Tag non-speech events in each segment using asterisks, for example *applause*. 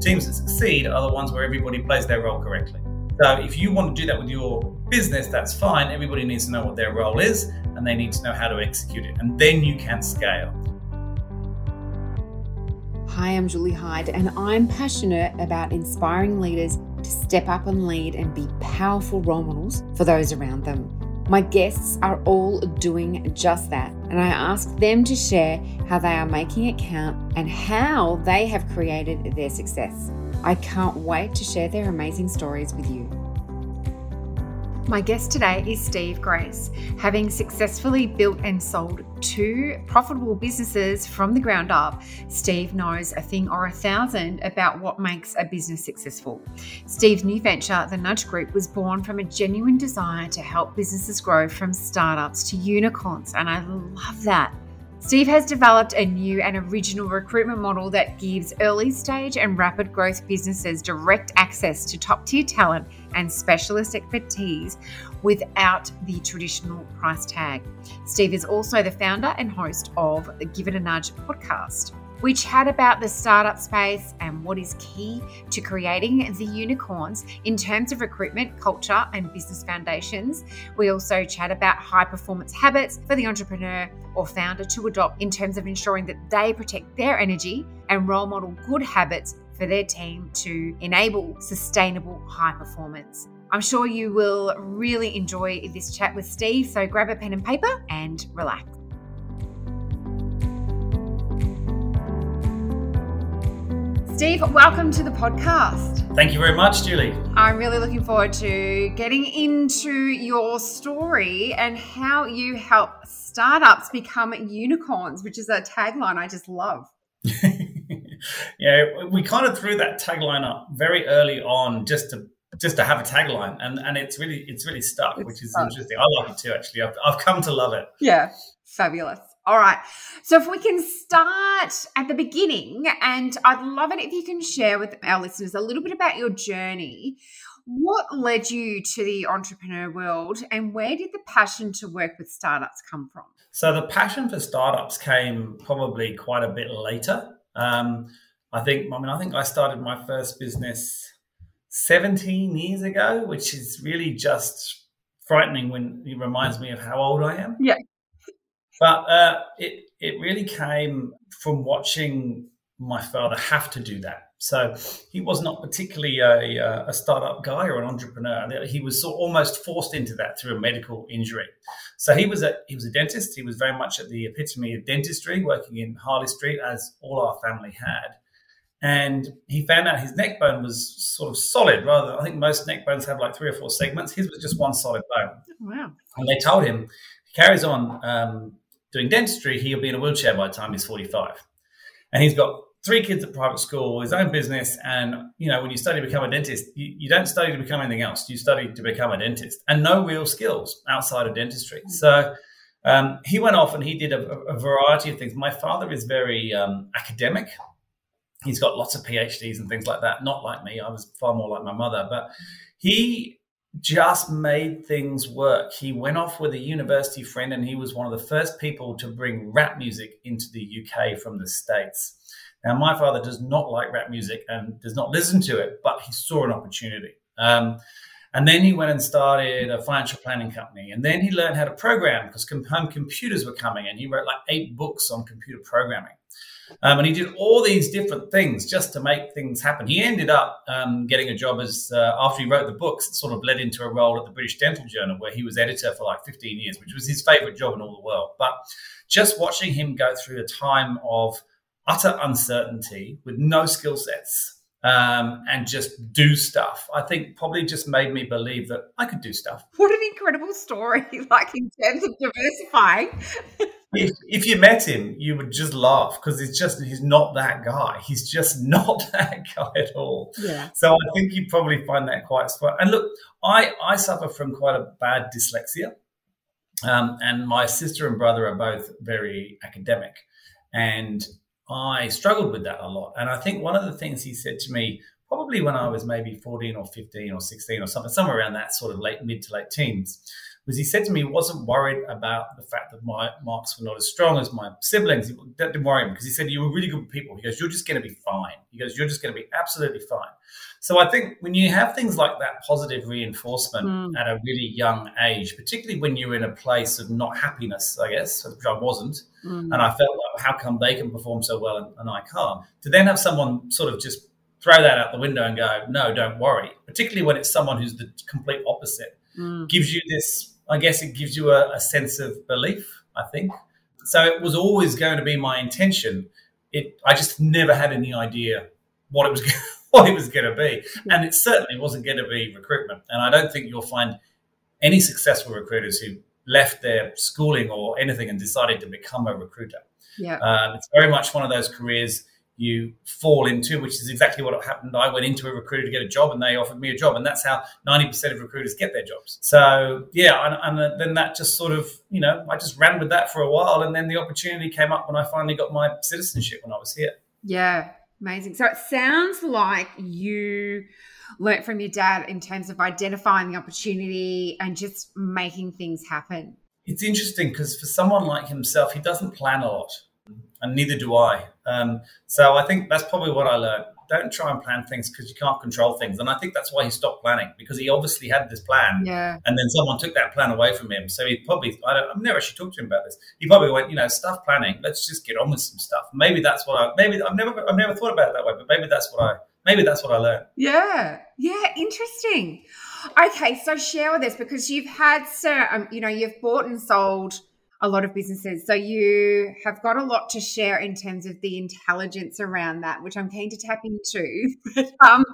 teams that succeed are the ones where everybody plays their role correctly. So if you want to do that with your business, that's fine. Everybody needs to know what their role is and they need to know how to execute it. And then you can scale. Hi, I'm Julie Hyde, and I'm passionate about inspiring leaders to step up and lead and be powerful role models for those around them. My guests are all doing just that, and I ask them to share how they are making it count and how they have created their success. I can't wait to share their amazing stories with you. My guest today is Steve Grace. Having successfully built and sold two profitable businesses from the ground up, Steve knows a thing or a thousand about what makes a business successful. Steve's new venture, the Nudge Group, was born from a genuine desire to help businesses grow from startups to unicorns, and I love that. Steve has developed a new and original recruitment model that gives early stage and rapid growth businesses direct access to top tier talent and specialist expertise without the traditional price tag. Steve is also the founder and host of the Give It a Nudge podcast. We chat about the startup space and what is key to creating the unicorns in terms of recruitment, culture, and business foundations. We also chat about high performance habits for the entrepreneur or founder to adopt in terms of ensuring that they protect their energy and role model good habits for their team to enable sustainable high performance. I'm sure you will really enjoy this chat with Steve, so grab a pen and paper and relax. Steve, welcome to the podcast. Thank you very much, Julie. I'm really looking forward to getting into your story and how you help startups become unicorns, which is a tagline I just love. *laughs* yeah, we kind of threw that tagline up very early on just to just to have a tagline and and it's really it's really stuck it's which is fun. interesting i like it too actually I've, I've come to love it yeah fabulous all right. So if we can start at the beginning, and I'd love it if you can share with our listeners a little bit about your journey. What led you to the entrepreneur world, and where did the passion to work with startups come from? So the passion for startups came probably quite a bit later. Um, I think. I mean, I think I started my first business 17 years ago, which is really just frightening when it reminds me of how old I am. Yeah. But uh, it it really came from watching my father have to do that. So he was not particularly a, uh, a startup guy or an entrepreneur. He was almost forced into that through a medical injury. So he was a he was a dentist. He was very much at the epitome of dentistry, working in Harley Street, as all our family had. And he found out his neck bone was sort of solid. Rather, I think most neck bones have like three or four segments. His was just one solid bone. Wow! And they told him he carries on um, doing dentistry, he'll be in a wheelchair by the time he's 45. And he's got three kids at private school, his own business. And, you know, when you study to become a dentist, you, you don't study to become anything else. You study to become a dentist and no real skills outside of dentistry. So um, he went off and he did a, a, variety of things. My father is very um, academic. He's got lots of PhDs and things like that. Not like me. I was far more like my mother. But he just made things work. He went off with a university friend and he was one of the first people to bring rap music into the UK from the States. Now, my father does not like rap music and does not listen to it, but he saw an opportunity. Um, and then he went and started a financial planning company. And then he learned how to program because home computers were coming and he wrote like eight books on computer programming. Um, and he did all these different things just to make things happen. He ended up um, getting a job as, uh, after he wrote the books, it sort of led into a role at the British Dental Journal where he was editor for like 15 years, which was his favorite job in all the world. But just watching him go through a time of utter uncertainty with no skill sets um, and just do stuff. I think probably just made me believe that I could do stuff. What an incredible story, *laughs* like in terms of diversifying. if, if you met him, you would just laugh because he's just he's not that guy. He's just *laughs* not that guy at all. Yeah. So I think you probably find that quite smart. And look, I I suffer from quite a bad dyslexia, um, and my sister and brother are both very academic, and I struggled with that a lot. And I think one of the things he said to me probably when I was maybe 14 or 15 or 16 or something, somewhere around that sort of late, mid to late teens, was he said to me he wasn't worried about the fact that my marks were not as strong as my siblings. He didn't worry him because he said, You were really good with people. He goes, You're just going to be fine. He goes, You're just going to be absolutely fine. So I think when you have things like that positive reinforcement mm. at a really young age, particularly when you're in a place of not happiness, I guess, which I wasn't, mm. and I felt like, how come they can perform so well and, and I can't? To then have someone sort of just throw that out the window and go, no, don't worry, particularly when it's someone who's the complete opposite, mm. gives you this, I guess it gives you a, a, sense of belief, I think. So it was always going to be my intention. It, I just never had any idea what it was *laughs* what it was going to be. And it certainly wasn't going to be recruitment. And I don't think you'll find any successful recruiters who left their schooling or anything and decided to become a recruiter. Yeah. Um, it's very much one of those careers you fall into, which is exactly what happened. I went into a recruiter to get a job and they offered me a job. And that's how 90% of recruiters get their jobs. So, yeah, and, and, then that just sort of, you know, I just ran with that for a while. And then the opportunity came up when I finally got my citizenship when I was here. Yeah. Amazing. So it sounds like you learnt from your dad in terms of identifying the opportunity and just making things happen. It's interesting because for someone like himself, he doesn't plan a lot, and neither do I. Um, so I think that's probably what I learned don't try and plan things because you can't control things. And I think that's why he stopped planning because he obviously had this plan. Yeah. And then someone took that plan away from him. So he probably, I don't, I've never actually talked to him about this. He probably went, you know, stuff planning. Let's just get on with some stuff. Maybe that's what I, maybe I've never, I've never thought about it that way, but maybe that's what I, maybe that's what I learned. Yeah. Yeah. Interesting. Okay. So share with us because you've had, so, um, you know, you've bought and sold a lot of businesses. So you have got a lot to share in terms of the intelligence around that, which I'm keen to tap into. *laughs* Um,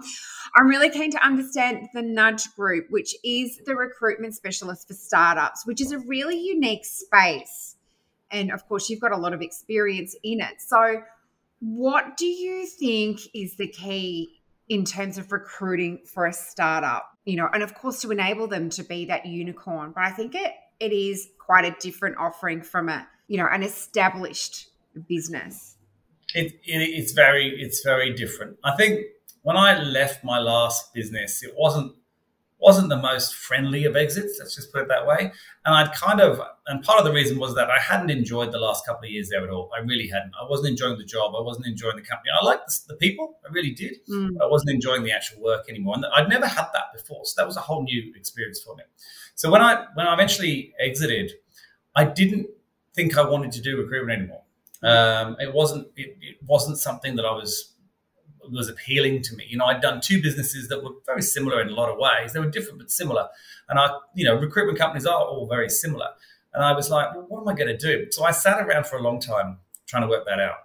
I'm really keen to understand the Nudge Group, which is the recruitment specialist for startups, which is a really unique space. And of course, you've got a lot of experience in it. So, what do you think is the key in terms of recruiting for a startup? You know, and of course, to enable them to be that unicorn. But I think it it is quite a different offering from a you know an established business. It, it, it's very it's very different. I think when I left my last business, it wasn't wasn't the most friendly of exits. Let's just put it that way. And I'd kind of, and part of the reason was that I hadn't enjoyed the last couple of years there at all. I really hadn't. I wasn't enjoying the job. I wasn't enjoying the company. I liked the, the people. I really did. Mm. I wasn't enjoying the actual work anymore. And I'd never had that before. So that was a whole new experience for me. So when I when I eventually exited, I didn't think I wanted to do recruitment anymore. Um, it wasn't it, it wasn't something that I was was appealing to me. You know, I'd done two businesses that were very similar in a lot of ways. They were different but similar, and I, you know, recruitment companies are all very similar. And I was like, well, what am I going to do? So I sat around for a long time trying to work that out.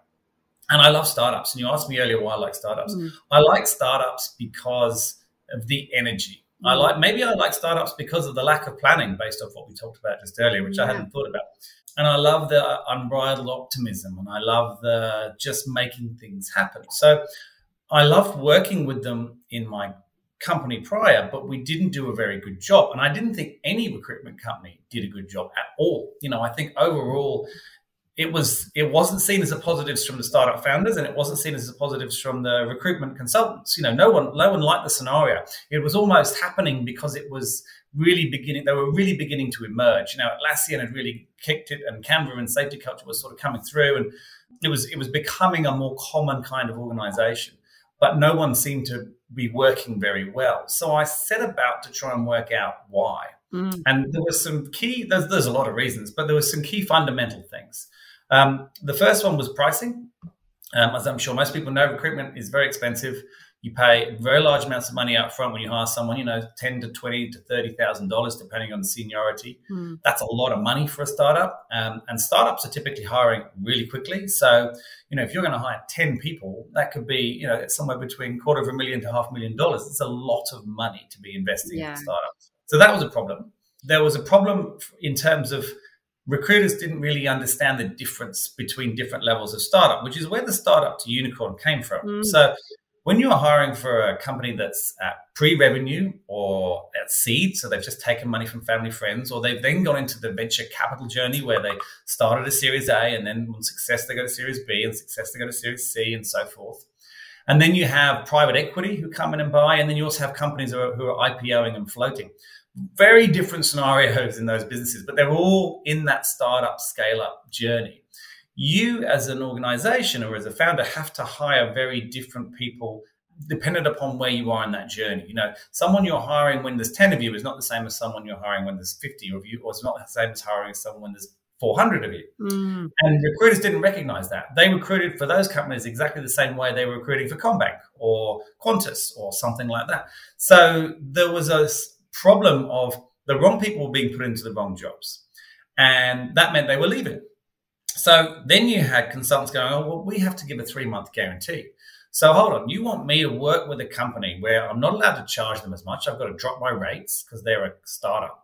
And I love startups. And you asked me earlier why I like startups. Mm. I like startups because of the energy. I mm-hmm. like maybe I like startups because of the lack of planning based off what we talked about just earlier, which yeah. I hadn't thought about. And I love the unbridled optimism and I love the just making things happen. So I loved working with them in my company prior, but we didn't do a very good job. And I didn't think any recruitment company did a good job at all. You know, I think overall it was it wasn't seen as a positives from the startup founders and it wasn't seen as a positives from the recruitment consultants. You know no one no one liked the scenario. It was almost happening because it was really beginning they were really beginning to emerge. You know Atlassian had really kicked it and Canva and safety culture was sort of coming through and it was it was becoming a more common kind of organization but no one seemed to be working very well. So I set about to try and work out why mm. and there was some key there's, there's a lot of reasons but there was some key fundamental things um, the first one was pricing. Um, as I'm sure most people know, recruitment is very expensive. You pay very large amounts of money up front when you hire someone, you know, ten to twenty to thirty thousand dollars, depending on the seniority. Mm. That's a lot of money for a startup. Um, and startups are typically hiring really quickly. So, you know, if you're going to hire ten people, that could be, you know, it's somewhere between quarter of a million to half a million dollars. It's a lot of money to be investing yeah. in startups. So that was a problem. There was a problem in terms of recruiters didn't really understand the difference between different levels of startup, which is where the startup to unicorn came from. Mm. So when you're hiring for a company that's at pre-revenue or at seed, so they've just taken money from family friends, or they've then gone into the venture capital journey where they started a Series A and then on success they go to Series B and success they go to Series C and so forth. And then you have private equity who come in and buy, and then you also have companies who are, who are IPOing and floating. Very different scenarios in those businesses, but they're all in that startup scale up journey. You, as an organization or as a founder, have to hire very different people dependent upon where you are in that journey. You know, someone you're hiring when there's 10 of you is not the same as someone you're hiring when there's 50 of you, or it's not the same as hiring someone when there's 400 of you. Mm. And recruiters didn't recognize that. They recruited for those companies exactly the same way they were recruiting for CommBank or Qantas or something like that. So there was a problem of the wrong people were being put into the wrong jobs. And that meant they were leaving. So then you had consultants going, oh, well, we have to give a three month guarantee. So hold on, you want me to work with a company where I'm not allowed to charge them as much? I've got to drop my rates because they're a startup.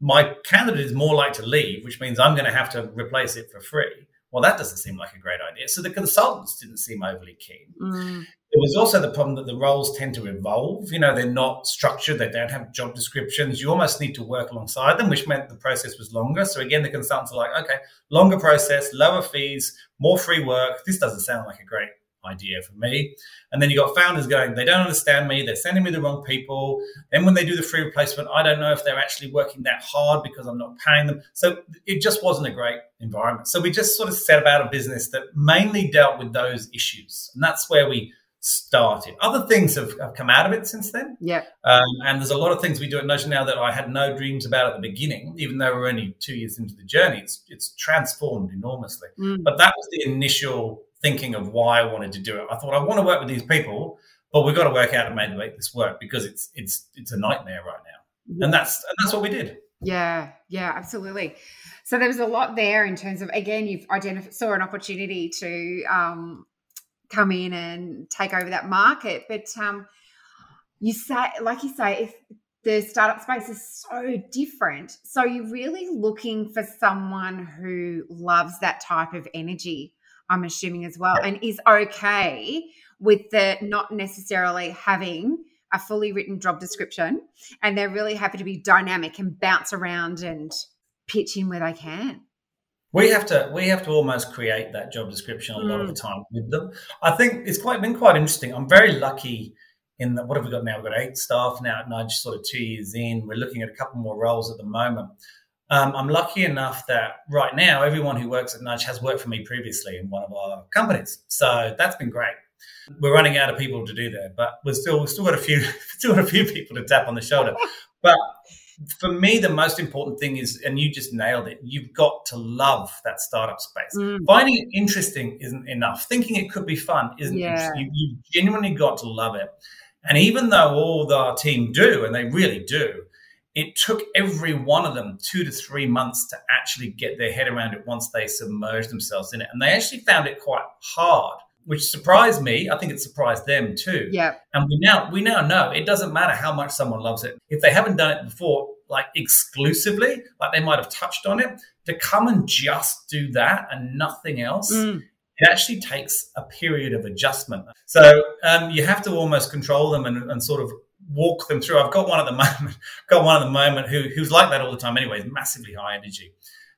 My candidate is more like to leave, which means I'm going to have to replace it for free. Well, that doesn't seem like a great idea. So the consultants didn't seem overly keen. Mm. There was also the problem that the roles tend to evolve. You know, they're not structured, they don't have job descriptions. You almost need to work alongside them, which meant the process was longer. So again, the consultants are like, okay, longer process, lower fees, more free work. This doesn't sound like a great idea for me. And then you got founders going, they don't understand me, they're sending me the wrong people. Then when they do the free replacement, I don't know if they're actually working that hard because I'm not paying them. So it just wasn't a great environment. So we just sort of set about a business that mainly dealt with those issues. And that's where we started. Other things have, have come out of it since then. Yeah. Um, and there's a lot of things we do at Nudge now that I had no dreams about at the beginning, even though we're only two years into the journey. It's, it's transformed enormously. Mm. But that was the initial thinking of why I wanted to do it. I thought I want to work with these people, but we've got to work out a way to make this work because it's it's it's a nightmare right now. And that's and that's what we did. Yeah, yeah, absolutely. So there was a lot there in terms of again, you've identified saw an opportunity to um, come in and take over that market, but um, you say, like you say, if the startup space is so different, so you're really looking for someone who loves that type of energy I'm assuming as well, and is okay with the not necessarily having a fully written job description and they're really happy to be dynamic and bounce around and pitch in where they can. We have to we have to almost create that job description a lot mm. of the mm. time with them. I think it's quite been quite interesting. I'm very lucky in that what have we got now? We've got eight staff now at Nudge, sort of two years in. We're looking at a couple more roles at the moment. Um, I'm lucky enough that right now everyone who works at Nudge has worked for me previously in one of our companies, so that's been great. We're running out of people to do that, but we're still we've still got a few *laughs* still got a few people to tap on the shoulder. But for me, the most important thing is, and you just nailed it. You've got to love that startup space. Mm. Finding it interesting isn't enough. Thinking it could be fun isn't. Yeah. You, you've genuinely got to love it. And even though all the team do, and they really do, it took every one of them two to three months to actually get their head around it once they submerged themselves in it. And they actually found it quite hard, which surprised me. I think it surprised them too. Yeah. And we now we now know it doesn't matter how much someone loves it. If they haven't done it before, like exclusively, like they might have touched on it, to come and just do that and nothing else. Mm it actually takes a period of adjustment. So um, you have to almost control them and, and, sort of walk them through. I've got one at the *laughs* moment, got one at the moment who who's like that all the time. Anyway, massively high energy,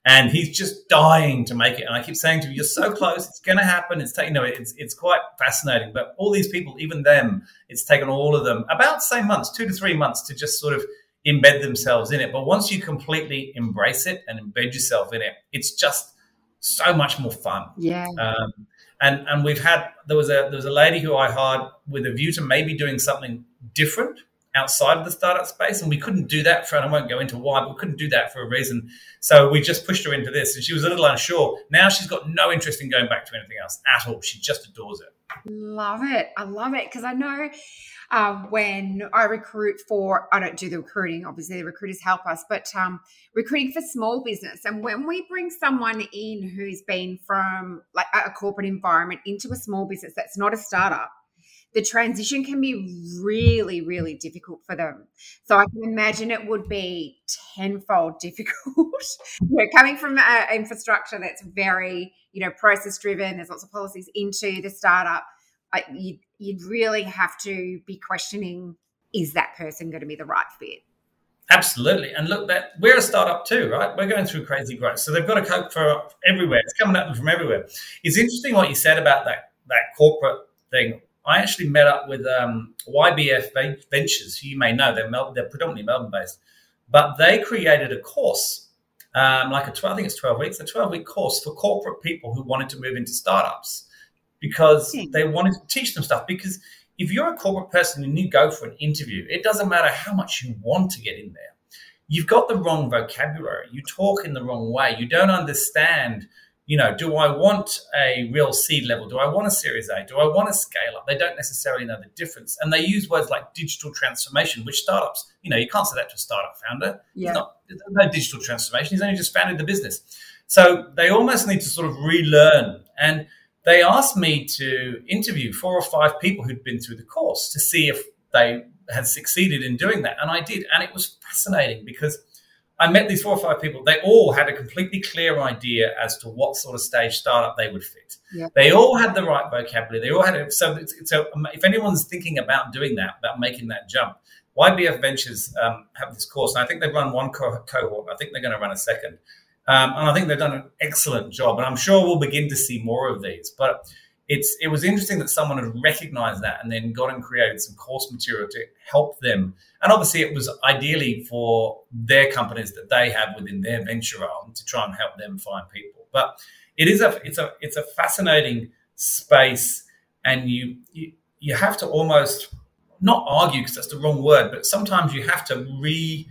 and he's just dying to make it. And I keep saying to him, "You're so close. It's going to happen." It's taking, you know, it's it's quite fascinating. But all these people, even them, it's taken all of them about same months, two to three months, to just sort of embed themselves in it. But once you completely embrace it and embed yourself in it, it's just so much more fun. Yeah. Um, and and we've had there was a there was a lady who I hired with a view to maybe doing something different outside of the startup space, and we couldn't do that for. And I won't go into why, but we couldn't do that for a reason. So we just pushed her into this, and she was a little unsure. Now she's got no interest in going back to anything else at all. She just adores it. Love it. I love it because I know um, when I recruit for, I don't do the recruiting, obviously, the recruiters help us, but um, recruiting for small business. And when we bring someone in who's been from like a corporate environment into a small business that's not a startup, the transition can be really, really difficult for them. So I can imagine it would be tenfold *laughs* difficult. you know, coming from an infrastructure that's very, you know, process driven, there's lots of policies into the startup. I, you'd, you'd really have to be questioning is that person going to be the right fit? Absolutely. And look, that we're a startup too, right? We're going through crazy growth. So they've got to cope for everywhere. It's coming at them from everywhere. It's interesting what you said about that that corporate thing I actually met up with um, YBF Ventures, who you may know. They're, Mel- they're predominantly Melbourne based, but they created a course, um, like a 12, I think it's 12 weeks, a 12 week course for corporate people who wanted to move into startups because hmm. they wanted to teach them stuff. Because if you're a corporate person and you go for an interview, it doesn't matter how much you want to get in there. You've got the wrong vocabulary. You talk in the wrong way. You don't understand you know, do I want a real seed level? Do I want a series A? Do I want a scale up? They don't necessarily know the difference. And they use words like digital transformation, which startups, you know, you can't say that to a startup founder. Yeah. Not, no digital transformation. He's only just founded the business. So they almost need to sort of relearn. And they asked me to interview four or five people who'd been through the course to see if they had succeeded in doing that. And I did. And it was fascinating because I met these four or five people. They all had a completely clear idea as to what sort of stage startup they would fit. Yeah. They all had the right vocabulary. They all had it. So, so if anyone's thinking about doing that, about making that jump, YBF Ventures um, have this course, and I think they've run one co- cohort. I think they're going to run a second, um, and I think they've done an excellent job. And I'm sure we'll begin to see more of these. But it's it was interesting that someone had recognized that and then got and created some course material to help them. And obviously, it was ideally for their companies that they have within their venture arm to try and help them find people. But it is a it's a it's a fascinating space, and you you, you have to almost not argue because that's the wrong word, but sometimes you have to re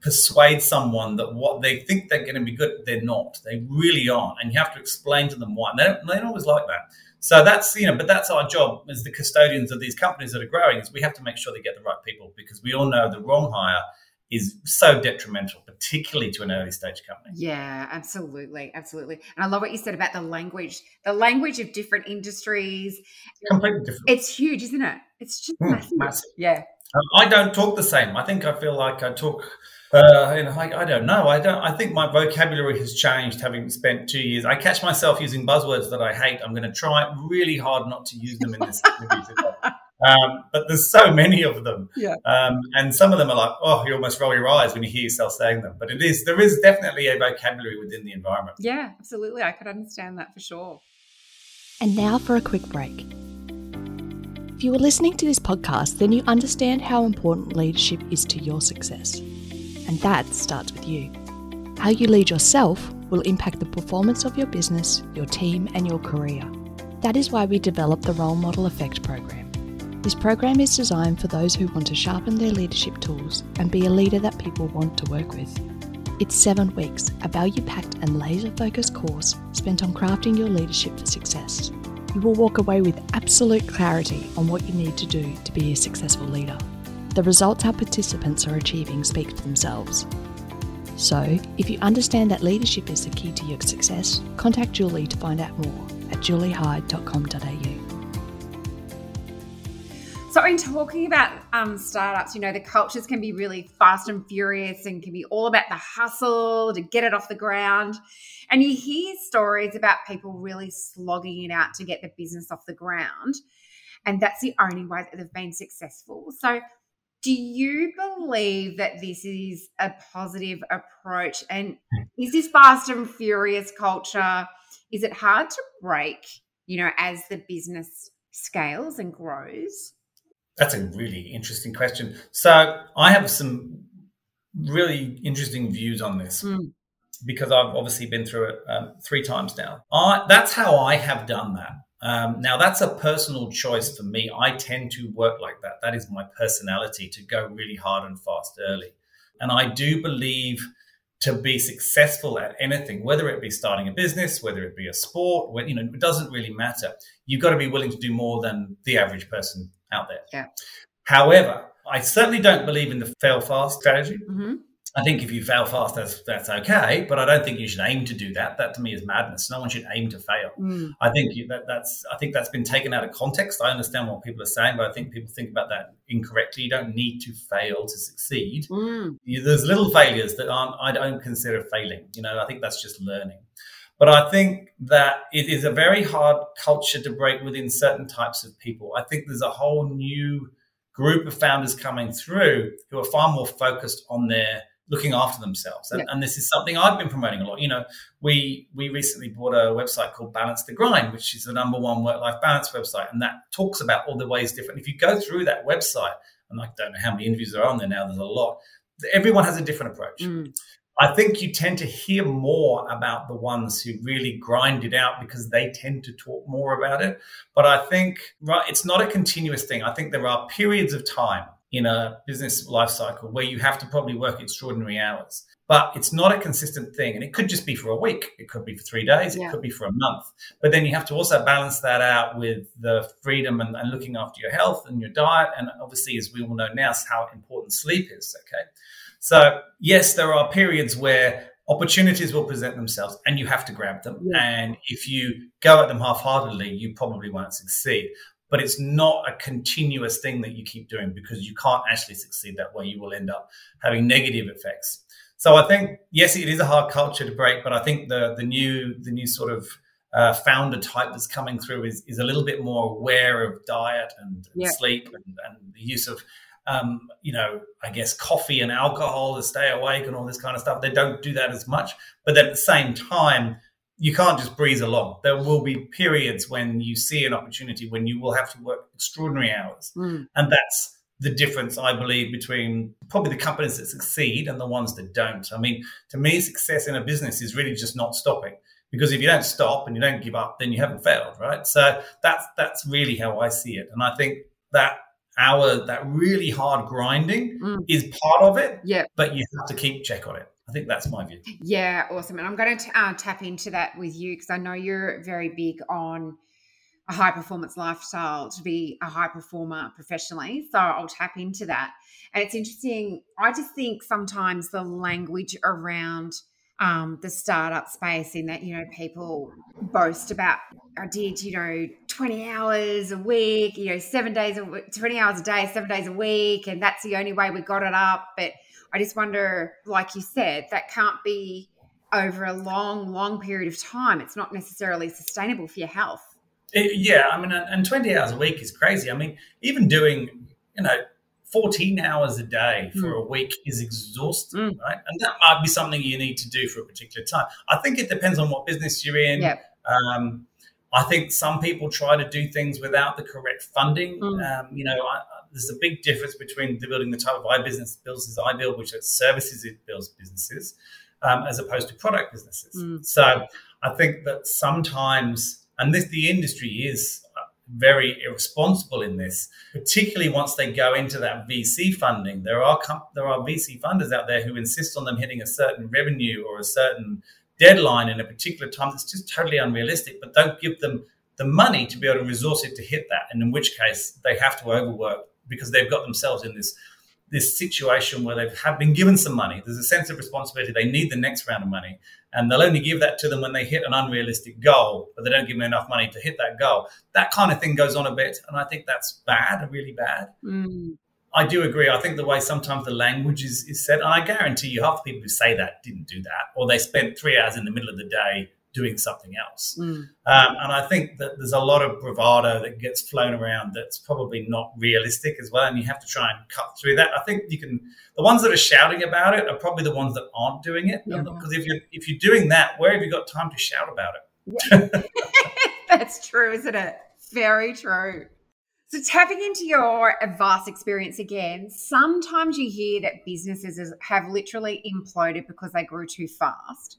persuade someone that what they think they're going to be good, they're not. They really aren't, and you have to explain to them why. And they don't, they don't always like that. So that's you know, but that's our job as the custodians of these companies that are growing is we have to make sure they get the right people because we all know the wrong hire is so detrimental, particularly to an early stage company. Yeah, absolutely, absolutely. And I love what you said about the language, the language of different industries. Completely different. It's huge, isn't it? It's just mm, massive. massive. Yeah. Um, I don't talk the same. I think I feel like I talk uh, you know, I, I, don't know. I don't. I think my vocabulary has changed having spent two years. I catch myself using buzzwords that I hate. I'm going to try really hard not to use them in this *laughs* interview um, but there's so many of them, yeah. Um, and some of them are like, oh, you almost roll your eyes when you hear yourself saying them. But it is there is definitely a vocabulary within the environment. Yeah, absolutely. I could understand that for sure. And now for a quick break. If you are listening to this podcast, then you understand how important leadership is to your success. And that starts with you. How you lead yourself will impact the performance of your business, your team, and your career. That is why we developed the Role Model Effect program. This program is designed for those who want to sharpen their leadership tools and be a leader that people want to work with. It's seven weeks, a value packed and laser focused course spent on crafting your leadership for success. You will walk away with absolute clarity on what you need to do to be a successful leader the results our participants are achieving speak for themselves. So, if you understand that leadership is the key to your success, contact Julie to find out more at juliehyde.com.au. So, in talking about um, startups, you know, the cultures can be really fast and furious and can be all about the hustle to get it off the ground. And you hear stories about people really slogging it out to get the business off the ground. And that's the only way that they've been successful. So, do you believe that this is a positive approach? And is this fast and furious culture? Is it hard to break, you know, as the business scales and grows? That's a really interesting question. So I have some really interesting views on this. Mm. Because I've obviously been through it um, three times now. I, that's how I have done that. Um, now, that's a personal choice for me. I tend to work like that. That is my personality to go really hard and fast early. And I do believe to be successful at anything, whether it be starting a business, whether it be a sport, you know, it doesn't really matter. You've got to be willing to do more than the average person out there. Yeah. However, I certainly don't believe in the fail fast strategy. Mm-hmm. I think if you fail fast, that's that's okay, but I don't think you should aim to do that. That to me is madness. No one should aim to fail. Mm. I think that that's I think that's been taken out of context. I understand what people are saying, but I think people think about that incorrectly. You don't need to fail to succeed. Mm. You, there's little failures that aren't I don't consider failing. You know, I think that's just learning. But I think that it is a very hard culture to break within certain types of people. I think there's a whole new group of founders coming through who are far more focused on their looking after themselves. And, yeah. and, this is something I've been promoting a lot. You know, we we recently bought a website called Balance the Grind, which is the number one work life balance website, and that talks about all the ways different. If you go through that website, and I don't know how many interviews there are on there now. There's a lot. Everyone has a different approach. Mm. I think you tend to hear more about the ones who really grind it out because they tend to talk more about it. But I think right, it's not a continuous thing. I think there are periods of time in a business life cycle where you have to probably work extraordinary hours. But it's not a consistent thing. And it could just be for a week. It could be for three days. It could be for a month. But then you have to also balance that out with the freedom and, and looking after your health and your diet. And obviously, as we all know now, how important sleep is. Okay. So, yes, there are periods where opportunities will present themselves and you have to grab them. Yeah. And if you go at them half heartedly, you probably won't succeed but it's not a continuous thing that you keep doing because you can't actually succeed that way. You will end up having negative effects. So I think yes, it is a hard culture to break, but I think the the new the new sort of uh, founder type that's coming through is is a little bit more aware of diet and, and sleep and, and, the use of um, you know I guess coffee and alcohol to stay awake and all this kind of stuff. They don't do that as much, but at the same time you can't just breeze along. There will be periods when you see an opportunity when you will have to work extraordinary hours. Mm. And that's the difference, I believe, between probably the companies that succeed and the ones that don't. I mean, to me, success in a business is really just not stopping. Because if you don't stop and you don't give up, then you haven't failed, right? So that's that's really how I see it. And I think that our that really hard grinding mm. is part of it. Yeah. But you have to keep check on it. I think that's my view. Yeah, awesome. And I'm going to uh, tap into that with you because I know you're very big on a high performance lifestyle to be a high performer professionally. So I'll tap into that. And it's interesting. I just think sometimes the language around um, the startup space in that, you know, people boast about, I did, you know, 20 hours a week, you know, seven days a week, 20 hours a day, seven days a week. And that's the only way we got it up. But I just wonder, like you said, that can't be over a long, long period of time. It's not necessarily sustainable for your health. It, yeah, I mean, and 20 hours a week is crazy. I mean, even doing, you know, 14 hours a day for mm. a week is exhausting, mm. right? And that might be something you need to do for a particular time. I think it depends on what business you're in. Yep. Um, I think some people try to do things without the correct funding. Mm. Um, you know, I, there's a big difference between the building the type of I business businesses I build, which are services it builds businesses, um, as opposed to product businesses. Mm. So I think that sometimes, and this the industry is very irresponsible in this, particularly once they go into that VC funding. There are there are VC funders out there who insist on them hitting a certain revenue or a certain deadline in a particular time that's just totally unrealistic, but don't give them the money to be able to resource it to hit that. And in which case they have to overwork because they've got themselves in this this situation where they've have been given some money. There's a sense of responsibility. They need the next round of money, and they'll only give that to them when they hit an unrealistic goal, but they don't give them enough money to hit that goal. That kind of thing goes on a bit, and I think that's bad, really bad. Mm. I do agree. I think the way sometimes the language is, is said, and I guarantee you, half the people who say that didn't do that, or they spent three hours in the middle of the day doing something else. Mm. Um, and I think that there's a lot of bravado that gets flown around that's probably not realistic as well. And you have to try and cut through that. I think you can. The ones that are shouting about it are probably the ones that aren't doing it. Because if you're if you're doing that, where have you got time to shout about it? Yeah. *laughs* that's true, isn't it? Very true. So, tapping into your vast experience again, sometimes you hear that businesses have literally imploded because they grew too fast.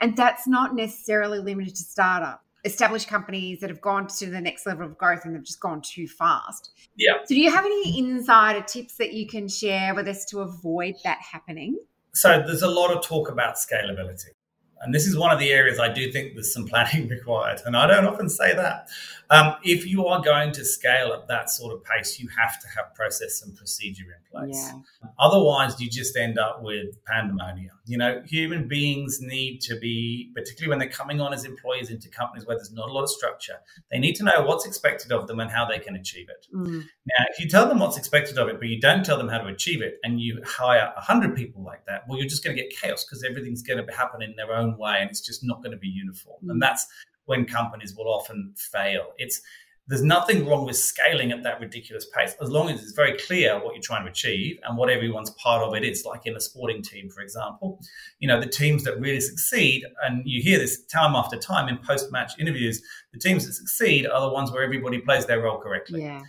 And that's not necessarily limited to startup. Established companies that have gone to the next level of growth and they've just gone too fast. Yeah. So, do you have any insider tips that you can share with us to avoid that happening? So, there's a lot of talk about scalability. And this is one of the areas I do think there's some planning *laughs* required. And I don't often say that. Um, if you are going to scale at that sort of pace, you have to have process and procedure in place. Yeah. Otherwise, you just end up with pandemonium. You know, human beings need to be, particularly when they're coming on as employees into companies where there's not a lot of structure, they need to know what's expected of them and how they can achieve it. Mm. Now, if you tell them what's expected of it, but you don't tell them how to achieve it, and you hire 100 people like that, well, you're just going to get chaos because everything's going to happen in their own way and it's just not going to be uniform. Mm. And that's when companies will often fail. It's There's nothing wrong with scaling at that ridiculous pace as long as it's very clear what you're trying to achieve and what everyone's part of it is. Like in a sporting team, for example, you know, the teams that really succeed, and you hear this time after time in post match interviews, the teams that succeed are the ones where everybody plays their role correctly. Yeah.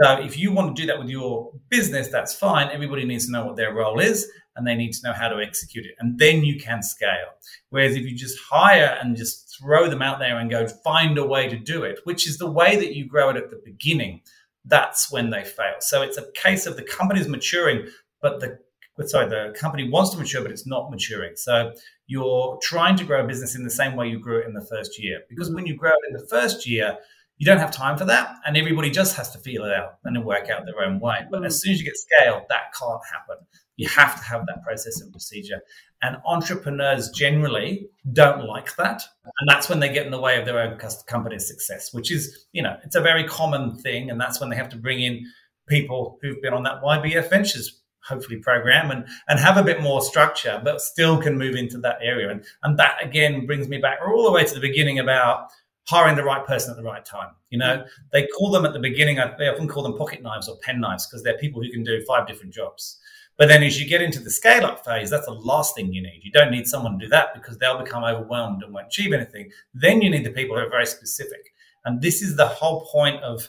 So if you want to do that with your business, that's fine. Everybody needs to know what their role is and they need to know how to execute it. And then you can scale. Whereas if you just hire and just throw them out there and go find a way to do it, which is the way that you grow it at the beginning, that's when they fail. So it's a case of the company is maturing, but the sorry, the company wants to mature, but it's not maturing. So you're trying to grow a business in the same way you grew it in the first year. Because when you grow it in the first year, you don't have time for that, and everybody just has to feel it out and work out their own way. But as mm. soon as you get scale, that can't happen. You have to have that process and procedure. And entrepreneurs generally don't like that. And that's when they get in the way of their own company's success, which is, you know, it's a very common thing. And that's when they have to bring in people who've been on that YBF Ventures hopefully program and and have a bit more structure but still can move into that area and and that again brings me back all the way to the beginning about hiring the right person at the right time. You know, they call them at the beginning, they often call them pocket knives or pen knives because they're people who can do five different jobs. But then as you get into the scale up phase, that's the last thing you need. You don't need someone to do that because they'll become overwhelmed and won't achieve anything. Then you need the people who are very specific. And this is the whole point of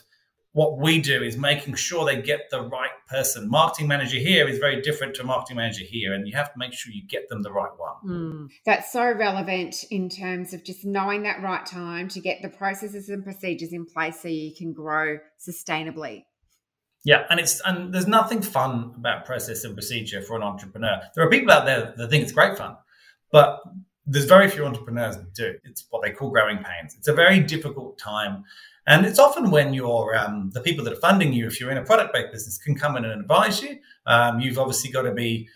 what we do is making sure they get the right person. Marketing manager here is very different to marketing manager here, and you have to make sure you get them the right one. Mm. That's so relevant in terms of just knowing that right time to get the processes and procedures in place so you can grow sustainably. Yeah, and it's and there's nothing fun about process and procedure for an entrepreneur. There are people out there that think it's great fun, but there's very few entrepreneurs that do. It's what they call growing pains. It's a very difficult time and it's often when you're um, the people that are funding you, if you're in a product based business, can come in and advise you. Um, you've obviously got to be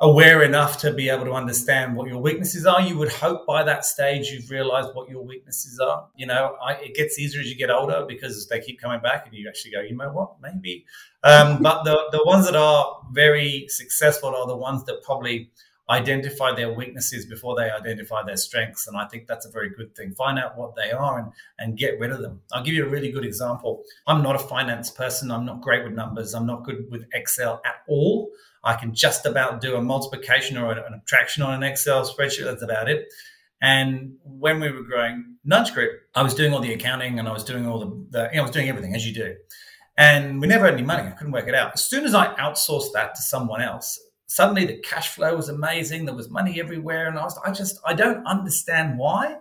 aware enough to be able to understand what your weaknesses are. You would hope by that stage you've realized what your weaknesses are. You know, I, it gets easier as you get older because they keep coming back and you actually go, you know what, maybe. Um, *laughs* but the, the ones that are very successful are the ones that probably identify their weaknesses before they identify their strengths. And I think that's a very good thing. Find out what they are and, and get rid of them. I'll give you a really good example. I'm not a finance person. I'm not great with numbers. I'm not good with Excel at all. I can just about do a multiplication or an subtraction on an Excel spreadsheet. That's about it. And when we were growing Nudge Group, I was doing all the accounting and I was doing all the, the you know, I was doing everything as you do. And we never had any money. I couldn't work it out. As soon as I outsourced that to someone else, suddenly the cash flow was amazing. There was money everywhere. And I was, I just, I don't understand why.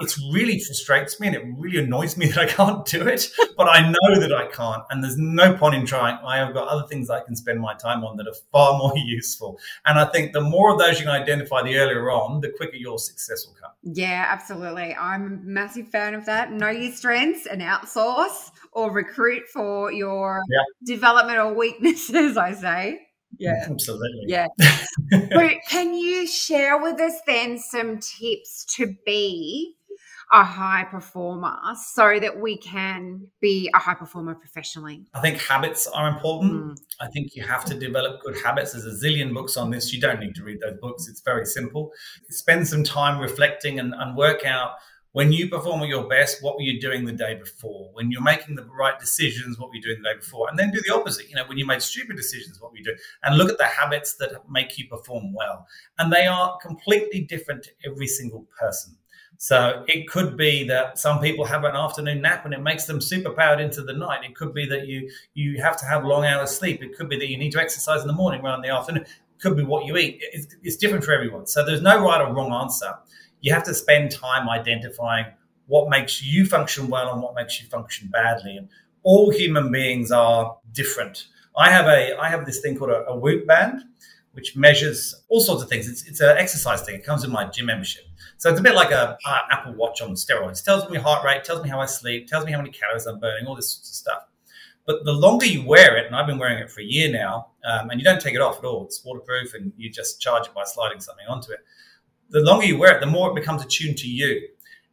It really frustrates me and it really annoys me *laughs* that I can't do it, but I know that I can't. And there's no point in trying. I have got other things I can spend my time on that are far *laughs* more useful. And I think the more of those you can identify the earlier on, the quicker your success will come. Yeah, absolutely. I'm a massive fan of that. Know your strengths and outsource or recruit for your yeah. development or weaknesses, *laughs* I say. Yeah, absolutely. Yeah. *laughs* so can you share with us then some tips to be a high performer so that we can be a high performer professionally? I think habits are important. Mm. I think you have to develop good habits. There's a zillion books on this. You don't need to read those books. It's very simple. Spend some time reflecting and, and work out when you perform at your best, what were you doing the day before? When you're making the right decisions, what were you doing the day before? And then do the opposite. You know, when you made stupid decisions, what were you doing? And look at the habits that make you perform well. And they are completely different to every single person. So it could be that some people have an afternoon nap and it makes them super powered into the night. It could be that you you have to have long hours sleep. It could be that you need to exercise in the morning rather than the afternoon. It could be what you eat. It's, it's different for everyone. So there's no right or wrong answer you have to spend time identifying what makes you function well and what makes you function badly. And all human beings are different. I have a I have this thing called a, a Whoop band, which measures all sorts of things. It's it's an exercise thing. It comes with my gym membership, so it's a bit like a Apple Watch on steroids. It tells me heart rate, tells me how I sleep, tells me how many calories I'm burning, all this sorts of stuff. But the longer you wear it, and I've been wearing it for a year now, um, and you don't take it off at all. It's waterproof, and you just charge it by sliding something onto it the longer you wear it, the more it becomes attuned to you.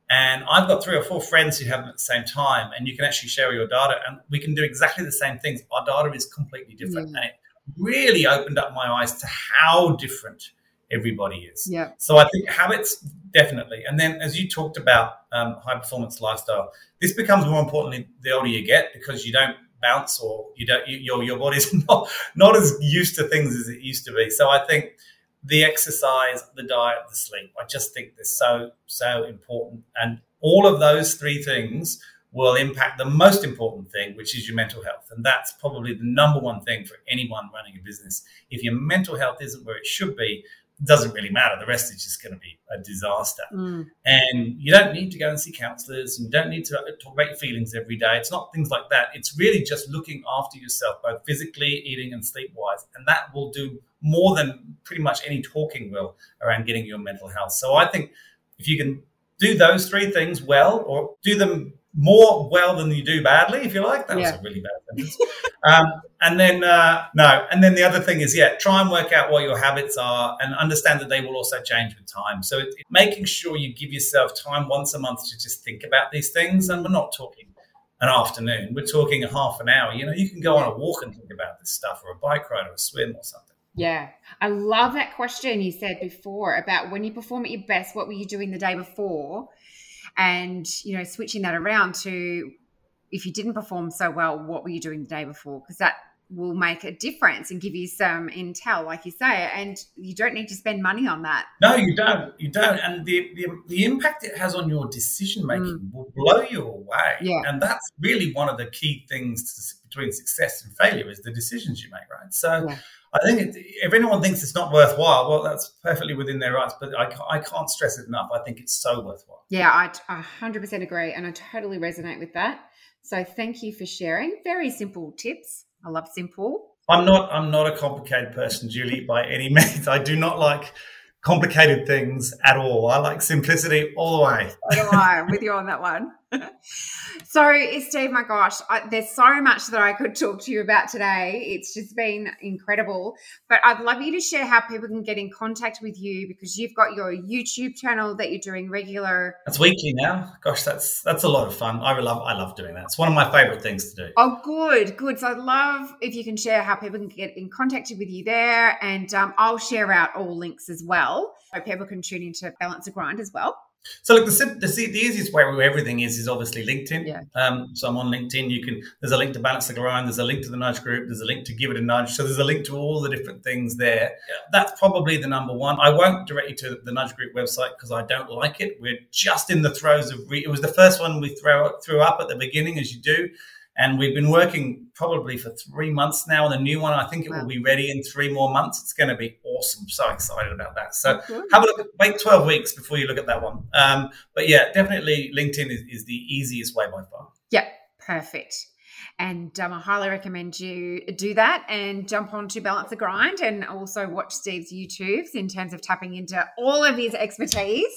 And I've got three or four friends who have it at the same time, and you can actually share your data, and we can do exactly the same things. Our data is completely different, mm. and it really opened up my eyes to how different everybody is. Yeah. So I think habits definitely, and then as you talked about um, high performance lifestyle, this becomes more important the older you get because you don't bounce or you don't you, your your body's *laughs* not not as used to things as it used to be. So I think the exercise, the diet, the sleep, I just think they're so so important, and all of those three things will impact the most important thing, which is your mental health. And that's probably the number one thing for anyone running a business. If your mental health isn't where it should be, doesn't really matter. The rest is just going to be a disaster. Mm. And you don't need to go and see counselors and you don't need to talk about your feelings every day. It's not things like that. It's really just looking after yourself, both physically, eating, and sleep wise. And that will do more than pretty much any talking will around getting your mental health. So I think if you can do those three things well or do them more well than you do badly, if you like. That yeah. was a really bad sentence. um, and then, uh, no, and then the other thing is, yeah, try and work out what your habits are and understand that they will also change with time. So it, it, making sure you give yourself time once a month to just think about these things. And we're not talking an afternoon, we're talking a half an hour. You know, you can go on a walk and think about this stuff or a bike ride or a swim or something. Yeah. I love that question you said before about when you perform at your best, what were you doing the day before? And you know switching that around to if you didn't perform so well what were you doing the day before because that will make a difference and give you some intel like you say and you don't need to spend money on that no you don't you don't and the the, the impact it has on your decision making mm. will blow you away yeah. and that's really one of the key things to, between success and failure is the decisions you make right so yeah. I think it, if anyone thinks it's not worthwhile, well, that's perfectly within their rights. But I, I can't stress it enough. I think it's so worthwhile. Yeah, I, I 100% agree. And I totally resonate with that. So thank you for sharing. Very simple tips. I love simple. I'm not I'm not a complicated person, Julie, by any *laughs* means. I do not like complicated things at all. I like simplicity all the way. So do I. I'm with you on that one. *laughs* so, Steve, my gosh, I, there's so much that I could talk to you about today. It's just been incredible. But I'd love you to share how people can get in contact with you because you've got your YouTube channel that you're doing regular. That's weekly now. Gosh, that's that's a lot of fun. I love I love doing that. It's one of my favorite things to do. Oh, good, good. So I'd love if you can share how people can get in contact with you there, and um, I'll share out all links as well so people can tune into Balance the Grind as well. So, look, the, the, the easiest way where everything is is obviously LinkedIn. Yeah. Um, so I'm on LinkedIn. You can. There's a link to Balance the Grind. There's a link to the Nudge Group. There's a link to Give It a Nudge. So there's a link to all the different things there. That's probably the number one. I won't direct you to the Nudge Group website because I don't like it. We're just in the throes of. Re- it was the first one we throw threw up at the beginning, as you do. And we've been working probably for three months now on the new one. I think it wow. will be ready in three more months. It's going to be awesome. So excited about that. So okay. have a look. At, wait 12 weeks before you look at that one. Um, but yeah, definitely LinkedIn is, is the easiest way by far. Yeah, perfect. And um, I highly recommend you do that and jump on to Balance the Grind and also watch Steve's YouTubes in terms of tapping into all of his expertise.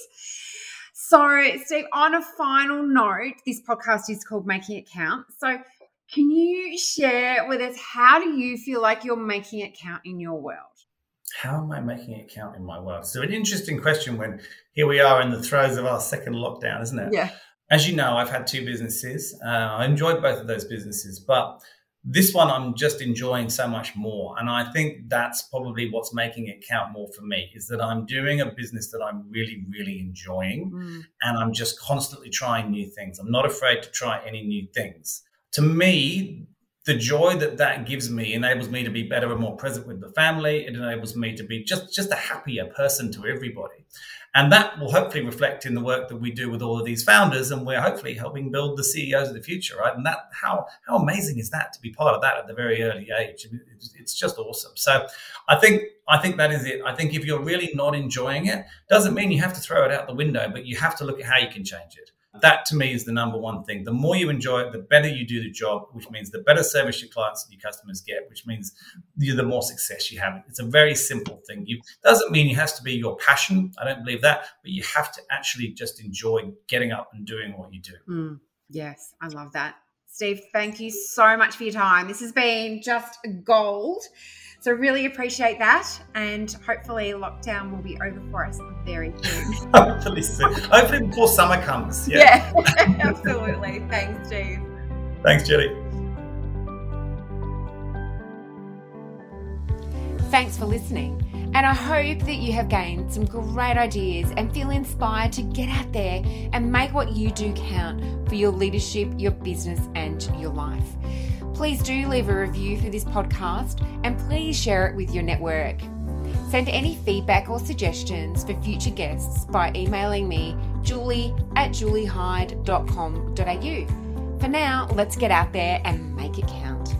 So, Steve, on a final note, this podcast is called Making It Count. So, can you share with us how do you feel like you're making it count in your world? How am I making it count in my world? So, an interesting question when here we are in the throes of our second lockdown, isn't it? Yeah. As you know, I've had two businesses. Uh, I enjoyed both of those businesses, but this one I'm just enjoying so much more. And I think that's probably what's making it count more for me is that I'm doing a business that I'm really, really enjoying. Mm. And I'm just constantly trying new things. I'm not afraid to try any new things. To me, the joy that that gives me enables me to be better and more present with the family. It enables me to be just, just a happier person to everybody. And that will hopefully reflect in the work that we do with all of these founders, and we're hopefully helping build the CEOs of the future, right? And that how how amazing is that to be part of that at the very early age? It's just awesome. So I think I think that is it. I think if you're really not enjoying it, doesn't mean you have to throw it out the window, but you have to look at how you can change it. That to me is the number one thing. The more you enjoy it, the better you do the job, which means the better service your clients and your customers get, which means the more success you have. It's a very simple thing. You doesn't mean it has to be your passion. I don't believe that, but you have to actually just enjoy getting up and doing what you do. Mm, yes, I love that. Steve, thank you so much for your time. This has been just gold. So really appreciate that, and hopefully lockdown will be over for us very soon. *laughs* hopefully soon. Hopefully before summer comes. Yeah, yeah *laughs* *laughs* absolutely. Thanks, Steve. Thanks, Julie. Thanks for listening. And I hope that you have gained some great ideas and feel inspired to get out there and make what you do count for your leadership, your business, and your life. Please do leave a review for this podcast and please share it with your network. Send any feedback or suggestions for future guests by emailing me, julie at juliehyde.com.au. For now, let's get out there and make it count.